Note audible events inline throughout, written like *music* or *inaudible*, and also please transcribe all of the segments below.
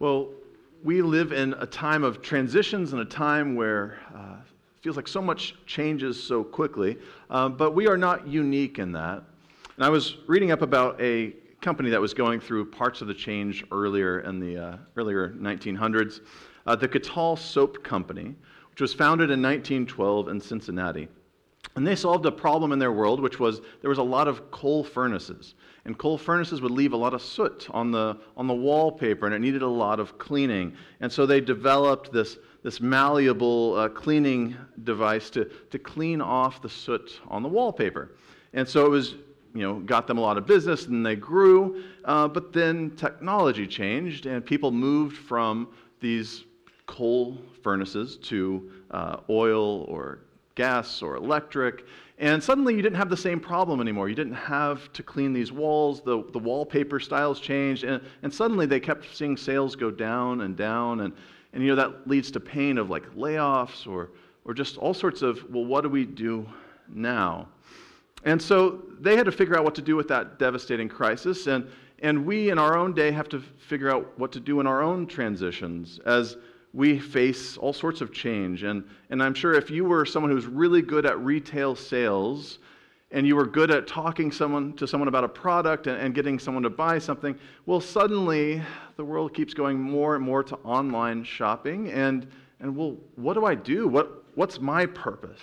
Well, we live in a time of transitions and a time where uh, it feels like so much changes so quickly, uh, but we are not unique in that. And I was reading up about a company that was going through parts of the change earlier in the uh, earlier 1900s, uh, the Kettle Soap Company, which was founded in 1912 in Cincinnati. And they solved a problem in their world, which was there was a lot of coal furnaces. And coal furnaces would leave a lot of soot on the, on the wallpaper, and it needed a lot of cleaning. And so they developed this, this malleable uh, cleaning device to, to clean off the soot on the wallpaper. And so it was, you know, got them a lot of business, and they grew. Uh, but then technology changed, and people moved from these coal furnaces to uh, oil or gas or electric. And suddenly you didn't have the same problem anymore. You didn't have to clean these walls. The, the wallpaper styles changed. And, and suddenly they kept seeing sales go down and down. And, and you know, that leads to pain of like layoffs or, or just all sorts of, well, what do we do now? And so they had to figure out what to do with that devastating crisis. And, and we in our own day have to figure out what to do in our own transitions as we face all sorts of change. And, and I'm sure if you were someone who's really good at retail sales and you were good at talking someone, to someone about a product and, and getting someone to buy something, well, suddenly the world keeps going more and more to online shopping. And, and well, what do I do? What, what's my purpose?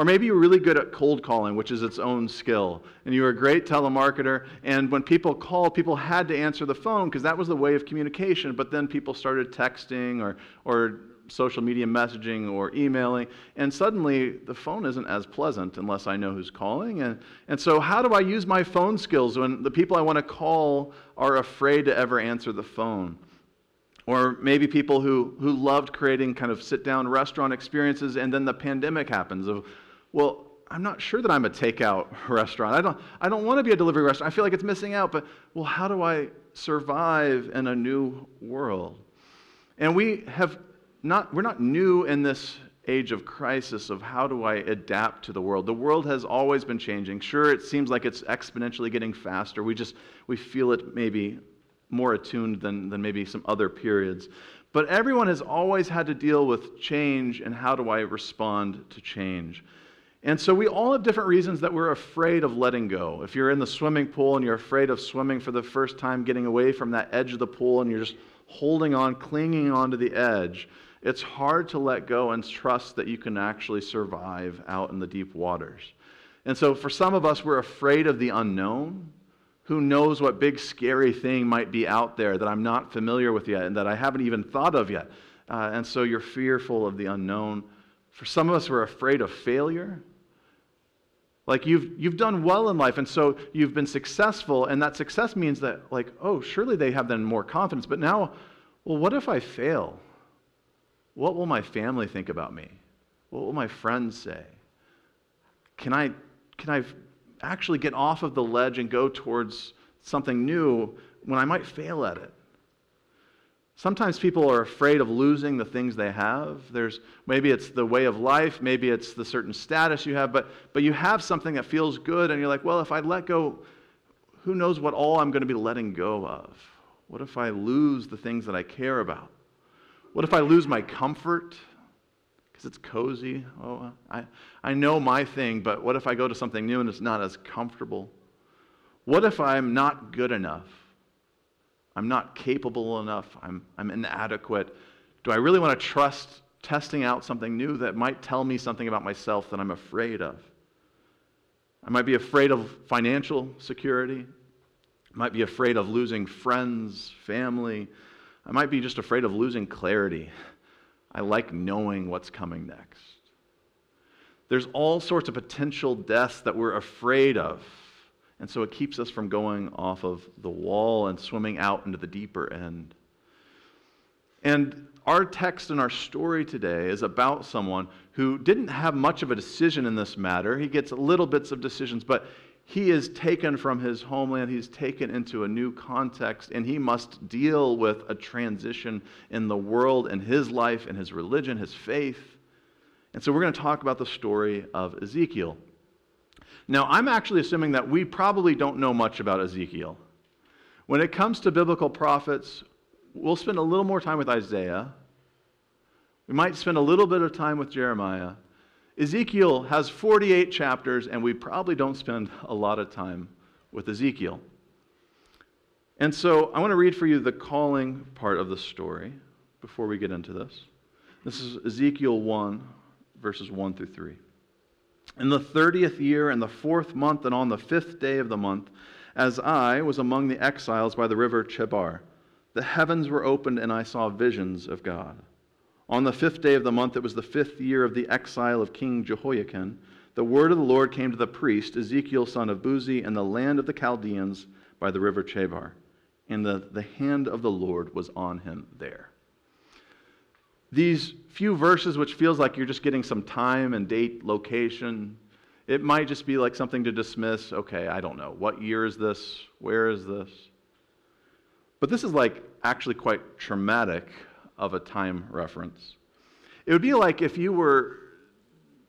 Or maybe you're really good at cold calling, which is its own skill, and you were a great telemarketer. And when people called, people had to answer the phone because that was the way of communication. But then people started texting or, or social media messaging or emailing, and suddenly the phone isn't as pleasant unless I know who's calling. And, and so, how do I use my phone skills when the people I want to call are afraid to ever answer the phone? Or maybe people who, who loved creating kind of sit down restaurant experiences, and then the pandemic happens of, well, I'm not sure that I'm a takeout *laughs* restaurant. I don't, I don't want to be a delivery restaurant. I feel like it's missing out, but well, how do I survive in a new world? And we have not, we're not new in this age of crisis of how do I adapt to the world. The world has always been changing. Sure, it seems like it's exponentially getting faster. We just, we feel it maybe more attuned than, than maybe some other periods. But everyone has always had to deal with change and how do I respond to change. And so we all have different reasons that we're afraid of letting go. If you're in the swimming pool and you're afraid of swimming for the first time, getting away from that edge of the pool and you're just holding on, clinging onto the edge, it's hard to let go and trust that you can actually survive out in the deep waters. And so for some of us, we're afraid of the unknown. Who knows what big, scary thing might be out there that I'm not familiar with yet and that I haven't even thought of yet? Uh, and so you're fearful of the unknown. For some of us, we're afraid of failure. Like you've, you've done well in life, and so you've been successful, and that success means that, like, oh, surely they have then more confidence. But now, well, what if I fail? What will my family think about me? What will my friends say? Can I, can I actually get off of the ledge and go towards something new when I might fail at it. Sometimes people are afraid of losing the things they have. There's maybe it's the way of life, maybe it's the certain status you have, but but you have something that feels good and you're like, well, if I let go, who knows what all I'm going to be letting go of? What if I lose the things that I care about? What if I lose my comfort? because it's cozy. Oh, I, I know my thing, but what if I go to something new and it's not as comfortable? What if I'm not good enough? I'm not capable enough. I'm, I'm inadequate. Do I really want to trust testing out something new that might tell me something about myself that I'm afraid of? I might be afraid of financial security. I might be afraid of losing friends, family. I might be just afraid of losing clarity. I like knowing what's coming next. There's all sorts of potential deaths that we're afraid of. And so it keeps us from going off of the wall and swimming out into the deeper end. And our text and our story today is about someone who didn't have much of a decision in this matter. He gets little bits of decisions, but he is taken from his homeland, he's taken into a new context, and he must deal with a transition in the world in his life in his religion, his faith. And so we're going to talk about the story of Ezekiel. Now, I'm actually assuming that we probably don't know much about Ezekiel. When it comes to biblical prophets, we'll spend a little more time with Isaiah. We might spend a little bit of time with Jeremiah. Ezekiel has 48 chapters, and we probably don't spend a lot of time with Ezekiel. And so I want to read for you the calling part of the story before we get into this. This is Ezekiel 1, verses 1 through 3. In the thirtieth year, in the fourth month, and on the fifth day of the month, as I was among the exiles by the river Chebar, the heavens were opened, and I saw visions of God. On the fifth day of the month, it was the fifth year of the exile of King Jehoiachin, the word of the Lord came to the priest, Ezekiel son of Buzi, in the land of the Chaldeans by the river Chebar and the, the hand of the Lord was on him there. These few verses, which feels like you're just getting some time and date, location, it might just be like something to dismiss. Okay, I don't know. What year is this? Where is this? But this is like actually quite traumatic of a time reference. It would be like if you were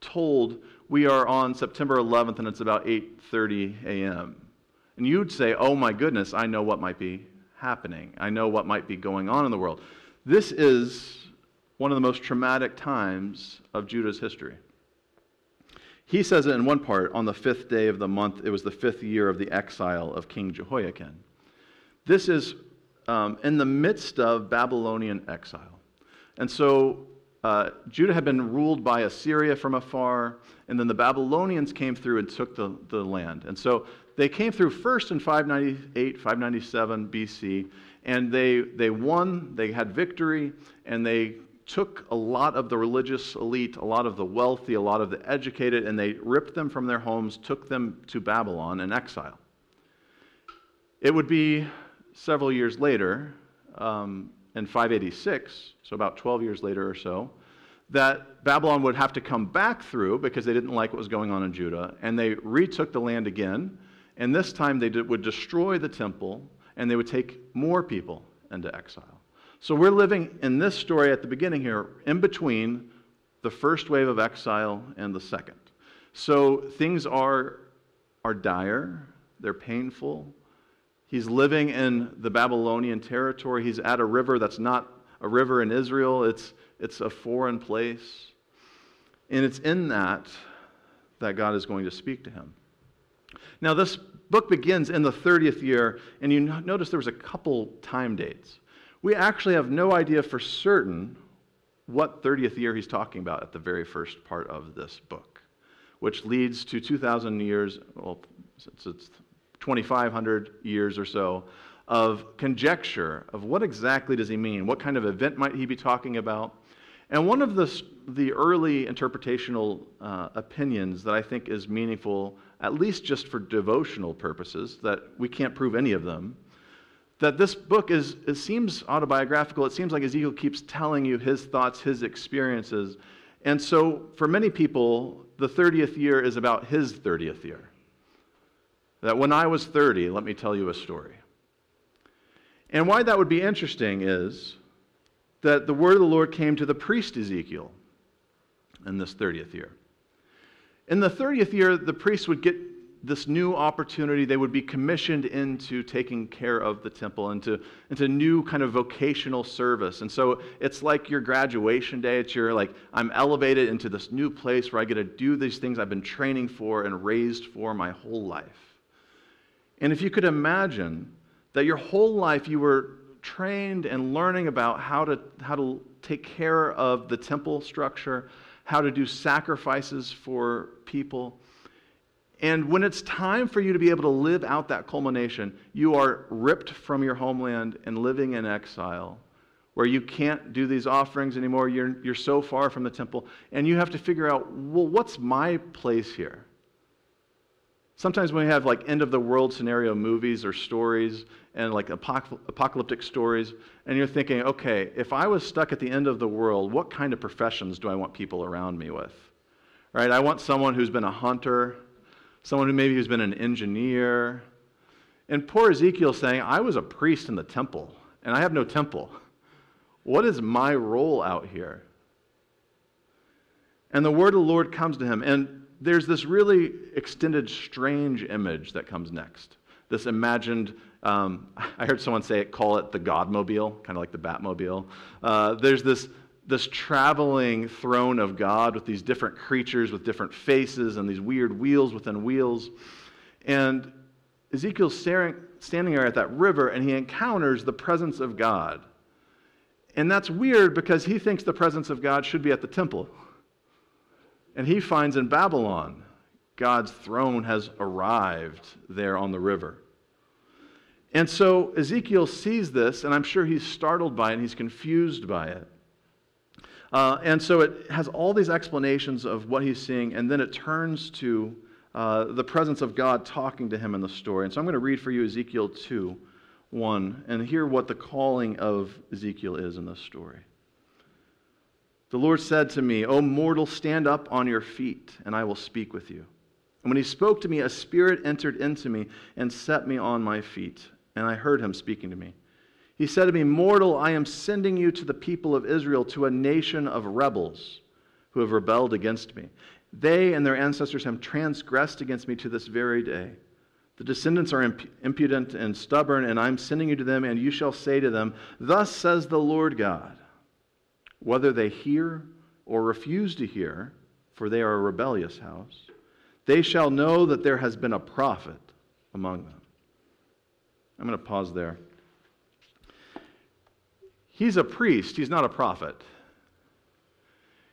told we are on September 11th and it's about 8:30 a.m. And you'd say, "Oh my goodness, I know what might be happening. I know what might be going on in the world. This is one of the most traumatic times of Judah's history. He says it in one part on the fifth day of the month, it was the fifth year of the exile of King Jehoiachin. This is um, in the midst of Babylonian exile. And so uh, Judah had been ruled by Assyria from afar, and then the Babylonians came through and took the, the land. And so they came through first in 598, 597 BC, and they, they won, they had victory, and they took a lot of the religious elite, a lot of the wealthy, a lot of the educated, and they ripped them from their homes, took them to Babylon in exile. It would be several years later, um, in 586, so about 12 years later or so, that Babylon would have to come back through because they didn't like what was going on in Judah, and they retook the land again and this time they did, would destroy the temple and they would take more people into exile. So we're living in this story at the beginning here, in between the first wave of exile and the second. So things are, are dire, they're painful. He's living in the Babylonian territory. He's at a river that's not a river in Israel, it's, it's a foreign place. And it's in that that God is going to speak to him. Now, this book begins in the 30th year, and you notice there was a couple time dates. We actually have no idea for certain what 30th year he's talking about at the very first part of this book, which leads to 2,000 years, well, it's, it's 2,500 years or so, of conjecture of what exactly does he mean? What kind of event might he be talking about? And one of the, the early interpretational uh, opinions that I think is meaningful at least just for devotional purposes, that we can't prove any of them, that this book is, it seems autobiographical. It seems like Ezekiel keeps telling you his thoughts, his experiences. And so for many people, the 30th year is about his 30th year. That when I was 30, let me tell you a story. And why that would be interesting is that the word of the Lord came to the priest Ezekiel in this 30th year. In the 30th year, the priest would get this new opportunity. They would be commissioned into taking care of the temple, into, into new kind of vocational service. And so it's like your graduation day. It's your, like, I'm elevated into this new place where I get to do these things I've been training for and raised for my whole life. And if you could imagine that your whole life you were trained and learning about how to, how to take care of the temple structure, how to do sacrifices for people. And when it's time for you to be able to live out that culmination, you are ripped from your homeland and living in exile, where you can't do these offerings anymore. You're, you're so far from the temple. And you have to figure out, well, what's my place here? Sometimes when we have like end of the world scenario movies or stories and like apocalyptic stories, and you're thinking, okay, if I was stuck at the end of the world, what kind of professions do I want people around me with? Right? I want someone who's been a hunter, someone who maybe who's been an engineer. And poor Ezekiel saying, I was a priest in the temple, and I have no temple. What is my role out here? And the word of the Lord comes to him, and there's this really extended, strange image that comes next. This imagined Um, *laughs* I heard someone say it, call it the Godmobile, kind of like the Batmobile. Uh, there's this, this traveling throne of God with these different creatures with different faces and these weird wheels within wheels. And Ezekiel's staring, standing there at that river and he encounters the presence of God. And that's weird because he thinks the presence of God should be at the temple. And he finds in Babylon, God's throne has arrived there on the river. And so Ezekiel sees this, and I'm sure he's startled by it and he's confused by it. Uh, and so it has all these explanations of what he's seeing, and then it turns to uh, the presence of God talking to him in the story. And so I'm going to read for you Ezekiel 2 1 and hear what the calling of Ezekiel is in this story. The Lord said to me, O mortal, stand up on your feet, and I will speak with you. And when he spoke to me, a spirit entered into me and set me on my feet, and I heard him speaking to me. He said to me, Mortal, I am sending you to the people of Israel, to a nation of rebels who have rebelled against me. They and their ancestors have transgressed against me to this very day. The descendants are imp- impudent and stubborn, and I'm sending you to them, and you shall say to them, Thus says the Lord God, whether they hear or refuse to hear, for they are a rebellious house, they shall know that there has been a prophet among them. I'm going to pause there. He's a priest, he's not a prophet.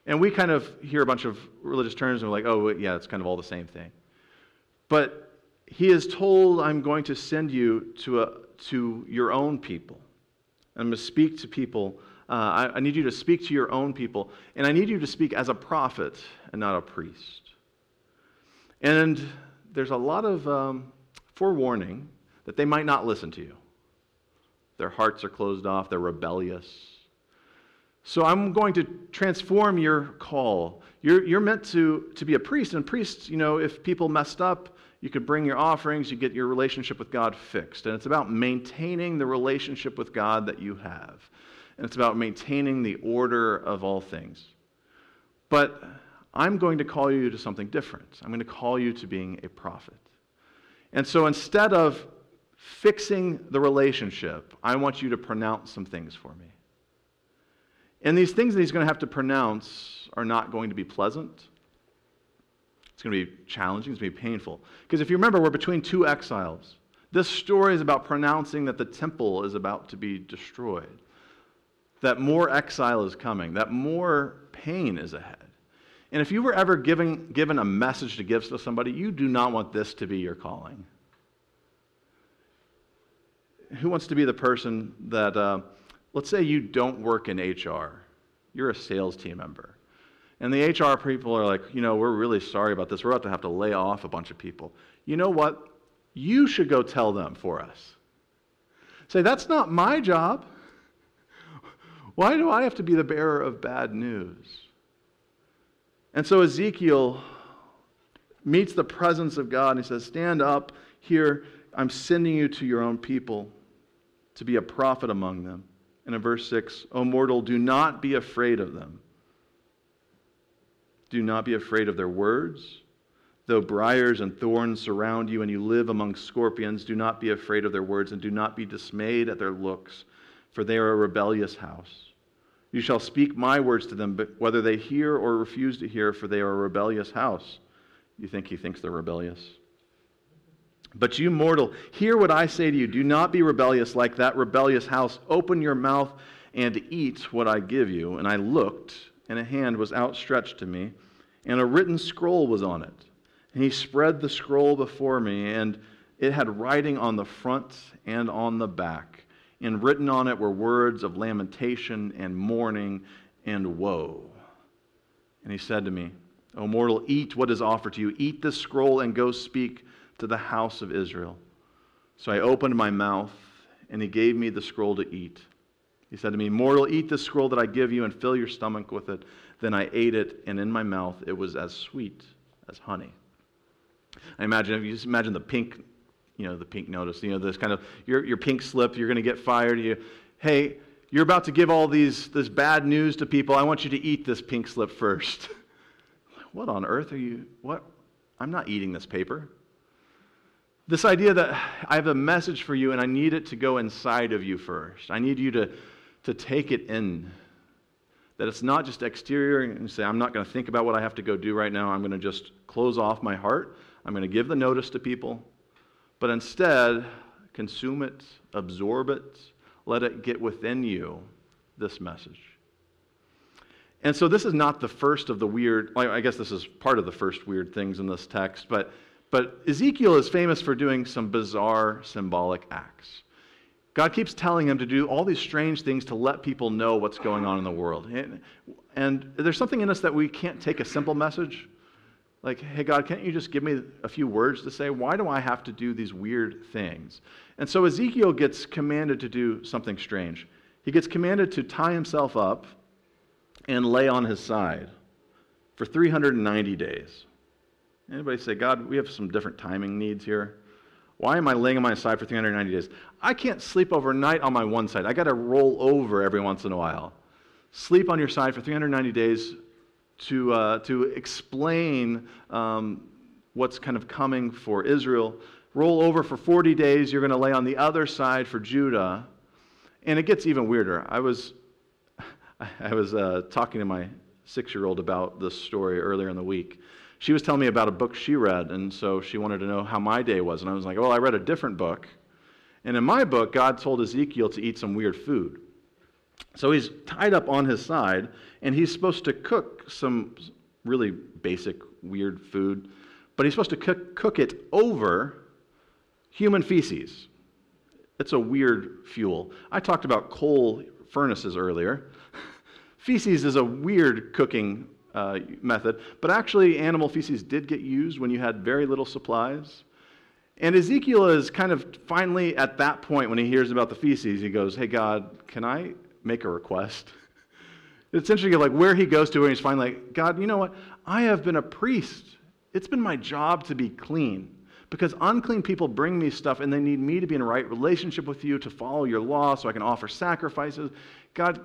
And we kind of hear a bunch of religious terms and we're like, oh, yeah, it's kind of all the same thing. But he is told, I'm going to send you to, a, to your own people. I'm going to speak to people. Uh, I, I need you to speak to your own people. And I need you to speak as a prophet and not a priest. And there's a lot of um, forewarning that they might not listen to you. Their hearts are closed off, they're rebellious. So I'm going to transform your call. You're, you're meant to, to be a priest, and priests, you know, if people messed up, you could bring your offerings, you get your relationship with God fixed. And it's about maintaining the relationship with God that you have. And it's about maintaining the order of all things. But I'm going to call you to something different. I'm going to call you to being a prophet. And so instead of fixing the relationship, I want you to pronounce some things for me. And these things that he's going to have to pronounce are not going to be pleasant. It's going to be challenging, it's going to be painful. Because if you remember, we're between two exiles. This story is about pronouncing that the temple is about to be destroyed, that more exile is coming, that more pain is ahead. And if you were ever given, given a message to give to somebody, you do not want this to be your calling. Who wants to be the person that, uh, let's say you don't work in HR, you're a sales team member. And the HR people are like, you know, we're really sorry about this. We're about to have to lay off a bunch of people. You know what? You should go tell them for us. Say, that's not my job. Why do I have to be the bearer of bad news? And so Ezekiel meets the presence of God and he says, Stand up here. I'm sending you to your own people to be a prophet among them. And in verse 6, O mortal, do not be afraid of them. Do not be afraid of their words. Though briars and thorns surround you and you live among scorpions, do not be afraid of their words and do not be dismayed at their looks, for they are a rebellious house. You shall speak my words to them, but whether they hear or refuse to hear, for they are a rebellious house. You think he thinks they're rebellious? But you mortal, hear what I say to you. Do not be rebellious like that rebellious house. Open your mouth and eat what I give you. And I looked, and a hand was outstretched to me, and a written scroll was on it. And he spread the scroll before me, and it had writing on the front and on the back and written on it were words of lamentation and mourning and woe. And he said to me, O mortal, eat what is offered to you. Eat this scroll and go speak to the house of Israel. So I opened my mouth, and he gave me the scroll to eat. He said to me, Mortal, eat this scroll that I give you and fill your stomach with it. Then I ate it, and in my mouth it was as sweet as honey. I imagine, if you just imagine the pink you know, the pink notice, you know, this kind of, your, your pink slip, you're going to get fired. You, hey, you're about to give all these, this bad news to people. I want you to eat this pink slip first. *laughs* what on earth are you, what? I'm not eating this paper. This idea that I have a message for you and I need it to go inside of you first. I need you to, to take it in. That it's not just exterior and say, I'm not going to think about what I have to go do right now. I'm going to just close off my heart. I'm going to give the notice to people. But instead, consume it, absorb it, let it get within you, this message. And so this is not the first of the weird, I guess this is part of the first weird things in this text, but but Ezekiel is famous for doing some bizarre symbolic acts. God keeps telling him to do all these strange things to let people know what's going on in the world. And, and there's something in us that we can't take a simple message. Like, hey, God, can't you just give me a few words to say? Why do I have to do these weird things? And so Ezekiel gets commanded to do something strange. He gets commanded to tie himself up and lay on his side for 390 days. Anybody say, God, we have some different timing needs here? Why am I laying on my side for 390 days? I can't sleep overnight on my one side. I got to roll over every once in a while. Sleep on your side for 390 days to, uh, to explain um, what's kind of coming for Israel. Roll over for 40 days. You're going to lay on the other side for Judah. And it gets even weirder. I was, *laughs* I was uh, talking to my six year old about this story earlier in the week she was telling me about a book she read, and so she wanted to know how my day was. And I was like, well, I read a different book. And in my book, God told Ezekiel to eat some weird food. So he's tied up on his side, and he's supposed to cook some really basic, weird food, but he's supposed to cook, cook it over human feces. It's a weird fuel. I talked about coal furnaces earlier. *laughs* feces is a weird cooking uh, method. But actually, animal feces did get used when you had very little supplies. And Ezekiel is kind of finally at that point when he hears about the feces, he goes, Hey, God, can I make a request? *laughs* It's interesting, like where he goes to, and he's finally like, God, you know what? I have been a priest. It's been my job to be clean because unclean people bring me stuff and they need me to be in right relationship with you to follow your law so I can offer sacrifices. God,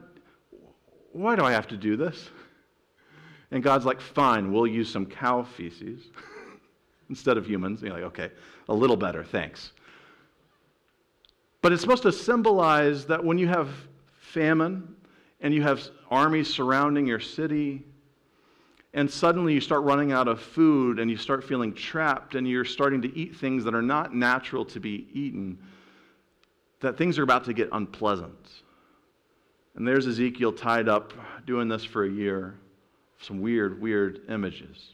why do I have to do this? *laughs* And God's like, fine, we'll use some cow feces *laughs* instead of humans. And you're like, okay, a little better, thanks. But it's supposed to symbolize that when you have famine and you have armies surrounding your city, and suddenly you start running out of food and you start feeling trapped and you're starting to eat things that are not natural to be eaten, that things are about to get unpleasant. And there's Ezekiel tied up doing this for a year some weird, weird images.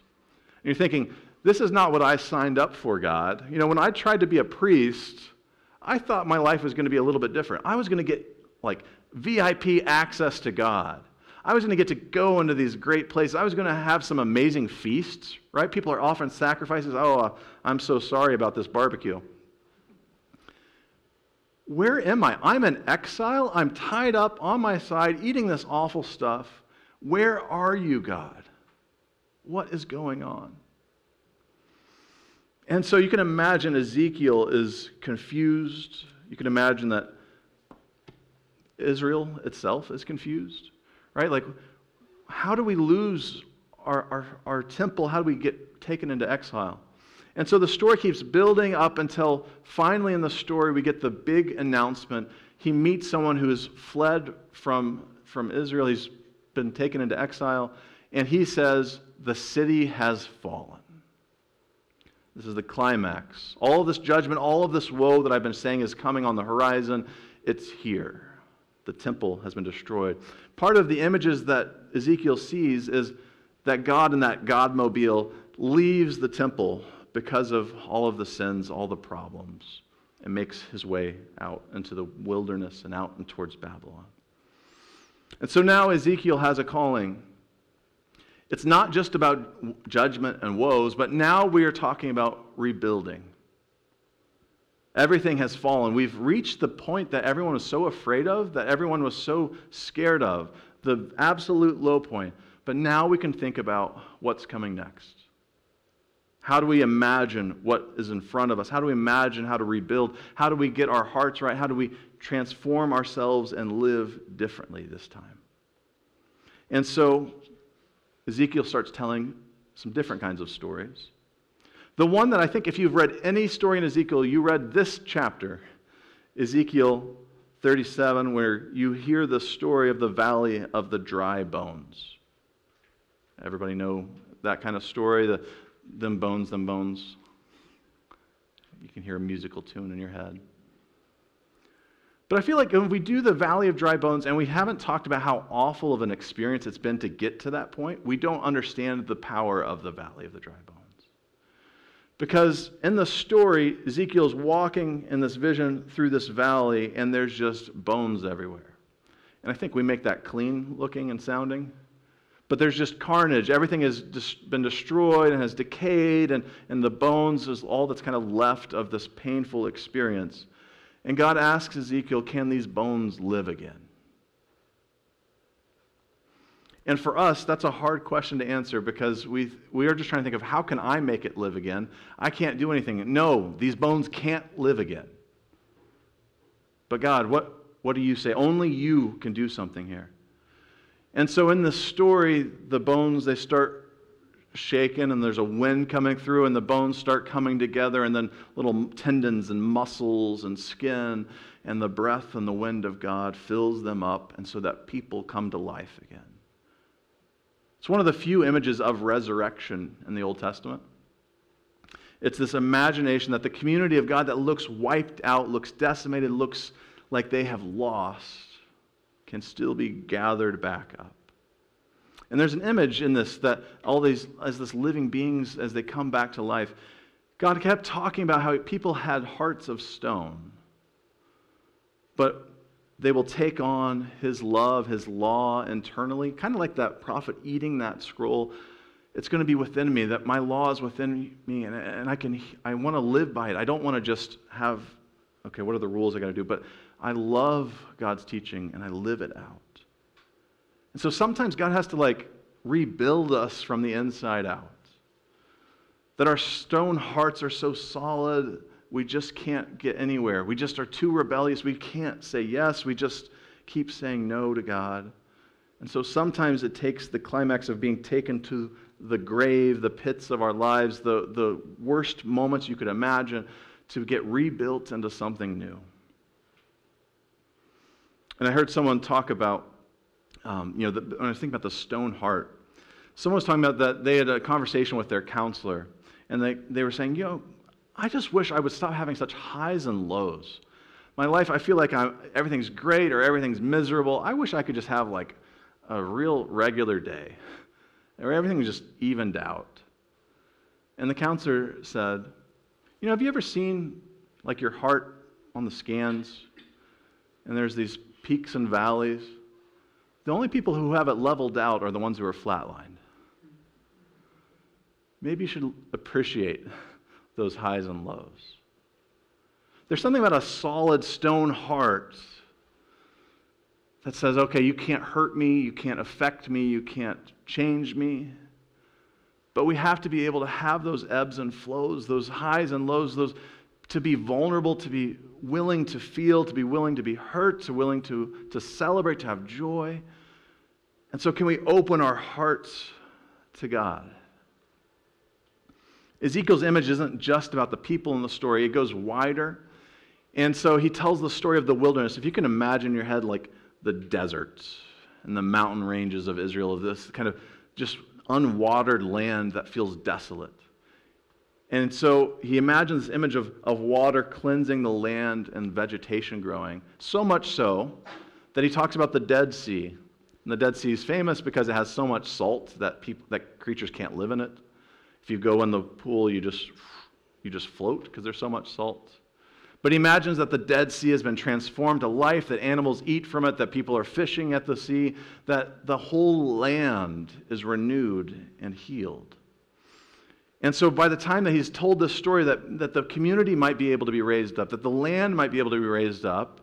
And you're thinking, this is not what I signed up for, God. You know, when I tried to be a priest, I thought my life was going to be a little bit different. I was going to get like VIP access to God. I was going to get to go into these great places. I was going to have some amazing feasts, right? People are offering sacrifices. Oh, uh, I'm so sorry about this barbecue. Where am I? I'm in exile. I'm tied up on my side eating this awful stuff. Where are you, God? What is going on? And so you can imagine Ezekiel is confused. You can imagine that Israel itself is confused, right? Like, how do we lose our, our, our temple? How do we get taken into exile? And so the story keeps building up until finally in the story we get the big announcement. He meets someone who has fled from, from Israel. He's been taken into exile, and he says, The city has fallen. This is the climax. All of this judgment, all of this woe that I've been saying is coming on the horizon. It's here. The temple has been destroyed. Part of the images that Ezekiel sees is that God in that Godmobile leaves the temple because of all of the sins, all the problems, and makes his way out into the wilderness and out and towards Babylon. And so now Ezekiel has a calling. It's not just about judgment and woes, but now we are talking about rebuilding. Everything has fallen. We've reached the point that everyone was so afraid of, that everyone was so scared of, the absolute low point. But now we can think about what's coming next. How do we imagine what is in front of us? How do we imagine how to rebuild? How do we get our hearts right? How do we transform ourselves and live differently this time? And so Ezekiel starts telling some different kinds of stories. The one that I think if you've read any story in Ezekiel, you read this chapter, Ezekiel 37, where you hear the story of the valley of the dry bones. Everybody know that kind of story? The, them bones, them bones. You can hear a musical tune in your head. But I feel like when we do the Valley of Dry Bones and we haven't talked about how awful of an experience it's been to get to that point, we don't understand the power of the Valley of the Dry Bones. Because in the story, Ezekiel's walking in this vision through this valley and there's just bones everywhere. And I think we make that clean looking and sounding. But there's just carnage. Everything has been destroyed and has decayed, and, and the bones is all that's kind of left of this painful experience. And God asks Ezekiel, Can these bones live again? And for us, that's a hard question to answer because we, we are just trying to think of how can I make it live again? I can't do anything. No, these bones can't live again. But God, what, what do you say? Only you can do something here. And so in the story, the bones, they start shaken and there's a wind coming through and the bones start coming together and then little tendons and muscles and skin and the breath and the wind of God fills them up and so that people come to life again. It's one of the few images of resurrection in the Old Testament. It's this imagination that the community of God that looks wiped out, looks decimated, looks like they have lost, can still be gathered back up. And there's an image in this that all these, as this living beings, as they come back to life, God kept talking about how people had hearts of stone. But they will take on his love, his law internally, kind of like that prophet eating that scroll. It's going to be within me, that my law is within me, and, and I, can, I want to live by it. I don't want to just have, okay, what are the rules I got to do? But I love God's teaching, and I live it out. And so sometimes God has to like rebuild us from the inside out. That our stone hearts are so solid, we just can't get anywhere. We just are too rebellious. We can't say yes. We just keep saying no to God. And so sometimes it takes the climax of being taken to the grave, the pits of our lives, the, the worst moments you could imagine, to get rebuilt into something new. And I heard someone talk about um, you know, the, when I think about the stone heart, someone was talking about that they had a conversation with their counselor, and they, they were saying, you know, I just wish I would stop having such highs and lows. My life, I feel like I'm, everything's great or everything's miserable. I wish I could just have like a real regular day where everything was just evened out. And the counselor said, You know, have you ever seen like your heart on the scans? And there's these peaks and valleys. The only people who have it leveled out are the ones who are flatlined. Maybe you should appreciate those highs and lows. There's something about a solid stone heart that says, okay, you can't hurt me, you can't affect me, you can't change me. But we have to be able to have those ebbs and flows, those highs and lows, those to be vulnerable, to be willing to feel, to be willing to be hurt, to willing to, to celebrate, to have joy. And so, can we open our hearts to God? Ezekiel's image isn't just about the people in the story, it goes wider. And so he tells the story of the wilderness. If you can imagine in your head, like the deserts and the mountain ranges of Israel, of this kind of just unwatered land that feels desolate. And so he imagines this image of, of water cleansing the land and vegetation growing. So much so that he talks about the Dead Sea. And the Dead Sea is famous because it has so much salt that, people, that creatures can't live in it. If you go in the pool, you just, you just float because there's so much salt. But he imagines that the Dead Sea has been transformed to life, that animals eat from it, that people are fishing at the sea, that the whole land is renewed and healed. And so by the time that he's told this story, that, that the community might be able to be raised up, that the land might be able to be raised up,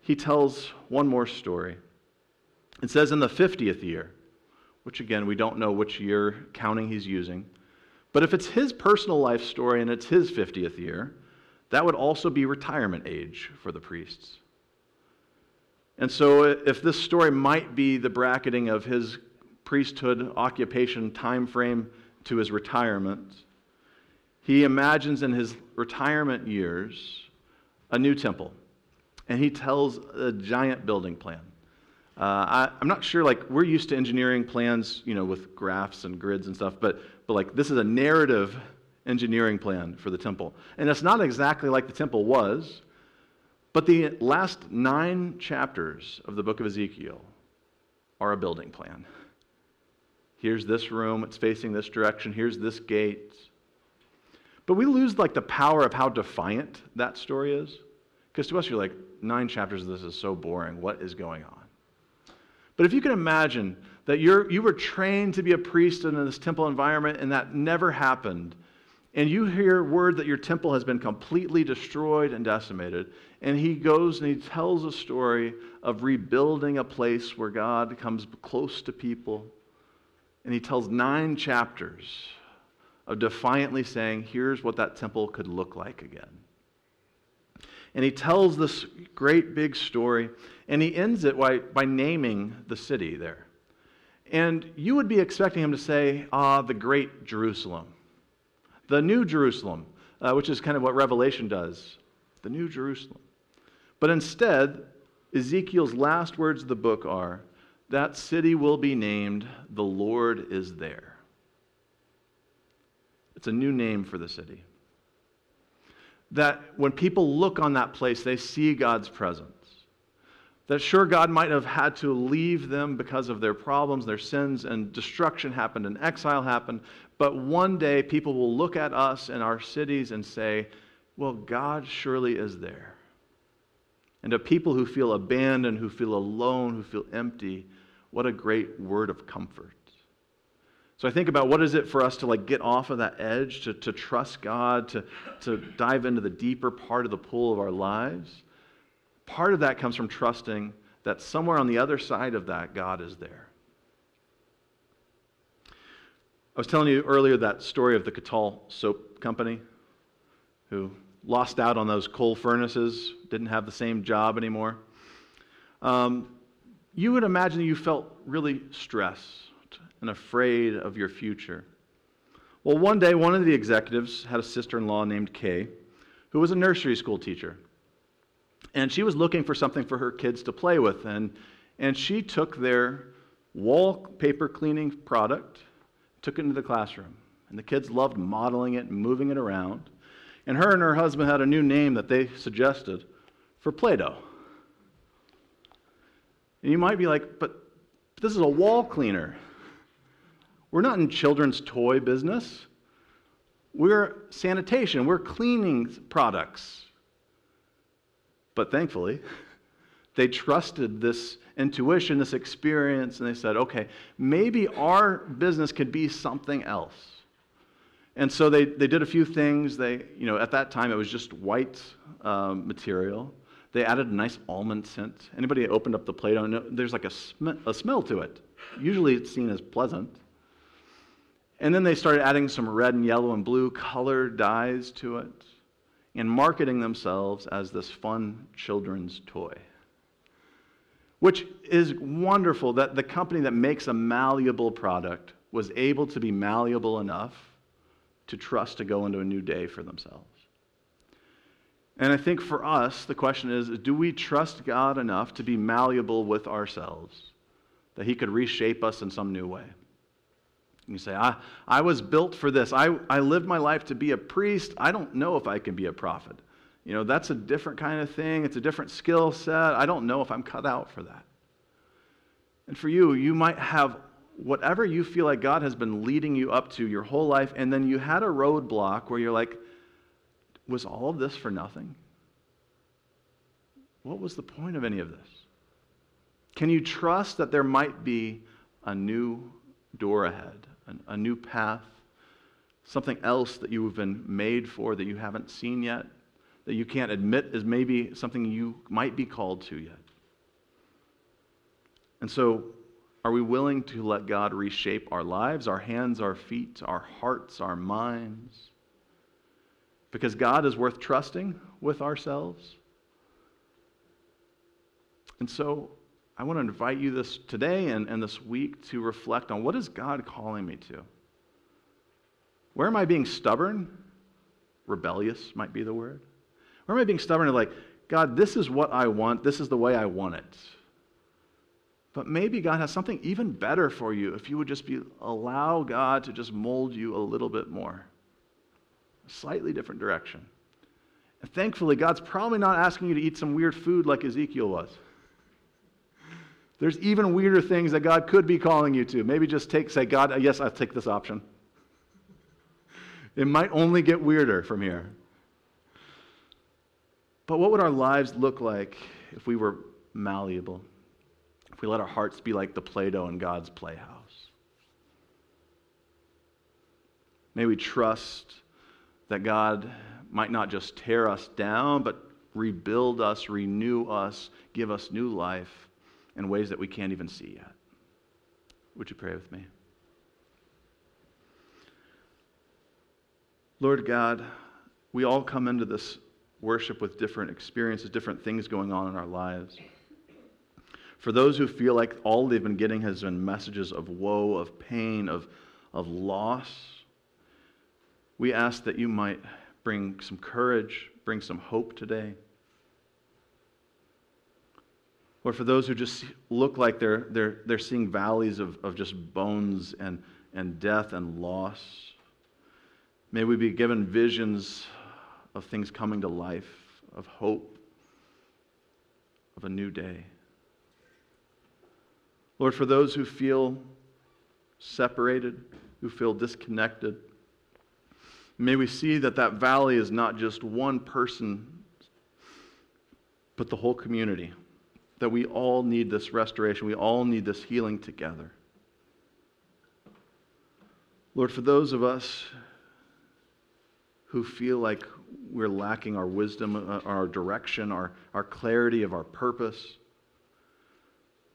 he tells one more story. It says in the 50th year, which again, we don't know which year counting he's using, but if it's his personal life story and it's his 50th year, that would also be retirement age for the priests. And so if this story might be the bracketing of his priesthood occupation time frame, to his retirement, he imagines in his retirement years a new temple. And he tells a giant building plan. Uh, I, am not sure, like, we're used to engineering plans, you know, with graphs and grids and stuff, but, but like, this is a narrative engineering plan for the temple. And it's not exactly like the temple was, but the last nine chapters of the book of Ezekiel are a building plan. Here's this room, it's facing this direction, here's this gate. But we lose like the power of how defiant that story is. Because to us, you're like, nine chapters of this is so boring. What is going on? But if you can imagine that you're, you were trained to be a priest in this temple environment and that never happened, and you hear word that your temple has been completely destroyed and decimated, and he goes and he tells a story of rebuilding a place where God comes close to people, and he tells nine chapters of defiantly saying, here's what that temple could look like again. And he tells this great big story, and he ends it by, by naming the city there. And you would be expecting him to say, ah, the great Jerusalem, the new Jerusalem, uh, which is kind of what Revelation does, the new Jerusalem. But instead, Ezekiel's last words of the book are, that city will be named, the Lord is there. It's a new name for the city that when people look on that place, they see God's presence. That sure, God might have had to leave them because of their problems, their sins, and destruction happened and exile happened. But one day, people will look at us and our cities and say, well, God surely is there. And to people who feel abandoned, who feel alone, who feel empty, what a great word of comfort. So I think about what is it for us to like get off of that edge, to, to trust God, to, to dive into the deeper part of the pool of our lives. Part of that comes from trusting that somewhere on the other side of that, God is there. I was telling you earlier that story of the Kettle Soap Company who lost out on those coal furnaces, didn't have the same job anymore. Um, you would imagine you felt really stressed and afraid of your future. Well, one day, one of the executives had a sister in law named Kay, who was a nursery school teacher. And she was looking for something for her kids to play with. And, and she took their wallpaper cleaning product, took it into the classroom. And the kids loved modeling it and moving it around. And her and her husband had a new name that they suggested for Play Doh. And you might be like, but this is a wall cleaner. We're not in children's toy business. We're sanitation, we're cleaning products. But thankfully, *laughs* they trusted this intuition, this experience, and they said, okay, maybe our business could be something else. And so they, they did a few things. They, you know, at that time it was just white um, material. They added a nice almond scent. Anybody opened up the Play-Doh? There's like a, sm- a smell to it. Usually it's seen as pleasant. And then they started adding some red and yellow and blue color dyes to it and marketing themselves as this fun children's toy. Which is wonderful that the company that makes a malleable product was able to be malleable enough to trust to go into a new day for themselves. And I think for us, the question is do we trust God enough to be malleable with ourselves, that He could reshape us in some new way? You say, I, I was built for this. I, I lived my life to be a priest. I don't know if I can be a prophet. You know, that's a different kind of thing. It's a different skill set. I don't know if I'm cut out for that. And for you, you might have whatever you feel like God has been leading you up to your whole life, and then you had a roadblock where you're like, was all of this for nothing? What was the point of any of this? Can you trust that there might be a new door ahead? a new path, something else that you have been made for that you haven't seen yet, that you can't admit is maybe something you might be called to yet. And so, are we willing to let God reshape our lives, our hands, our feet, our hearts, our minds? Because God is worth trusting with ourselves. And so, I want to invite you this today and, and this week to reflect on what is God calling me to? Where am I being stubborn? rebellious, might be the word? Or am I being stubborn and like, God, this is what I want, this is the way I want it? But maybe God has something even better for you if you would just be allow God to just mold you a little bit more. A slightly different direction. And thankfully, God's probably not asking you to eat some weird food like Ezekiel was. There's even weirder things that God could be calling you to. Maybe just take, say, God, uh, yes, I'll take this option. It might only get weirder from here. But what would our lives look like if we were malleable? If we let our hearts be like the Play Doh in God's playhouse? May we trust that God might not just tear us down, but rebuild us, renew us, give us new life in ways that we can't even see yet. Would you pray with me? Lord God, we all come into this worship with different experiences, different things going on in our lives. For those who feel like all they've been getting has been messages of woe, of pain, of, of loss, we ask that you might bring some courage, bring some hope today. Or for those who just look like they're, they're, they're seeing valleys of, of just bones and, and death and loss, may we be given visions of things coming to life, of hope, of a new day. Lord, for those who feel separated, who feel disconnected, may we see that that valley is not just one person, but the whole community that we all need this restoration. We all need this healing together. Lord, for those of us who feel like we're lacking our wisdom, uh, our direction, our, our clarity of our purpose,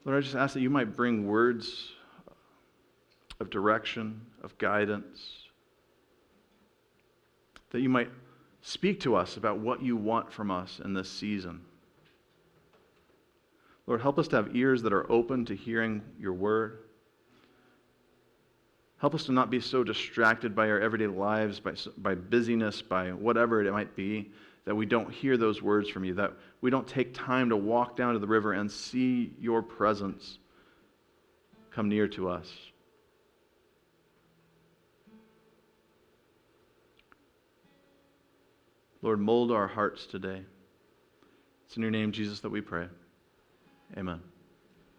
Lord, I just ask that you might bring words of direction, of guidance, that you might speak to us about what you want from us in this season. Lord, help us to have ears that are open to hearing your word. Help us to not be so distracted by our everyday lives, by, by busyness, by whatever it might be, that we don't hear those words from you, that we don't take time to walk down to the river and see your presence come near to us. Lord, mold our hearts today. It's in your name, Jesus, that we pray. Amen.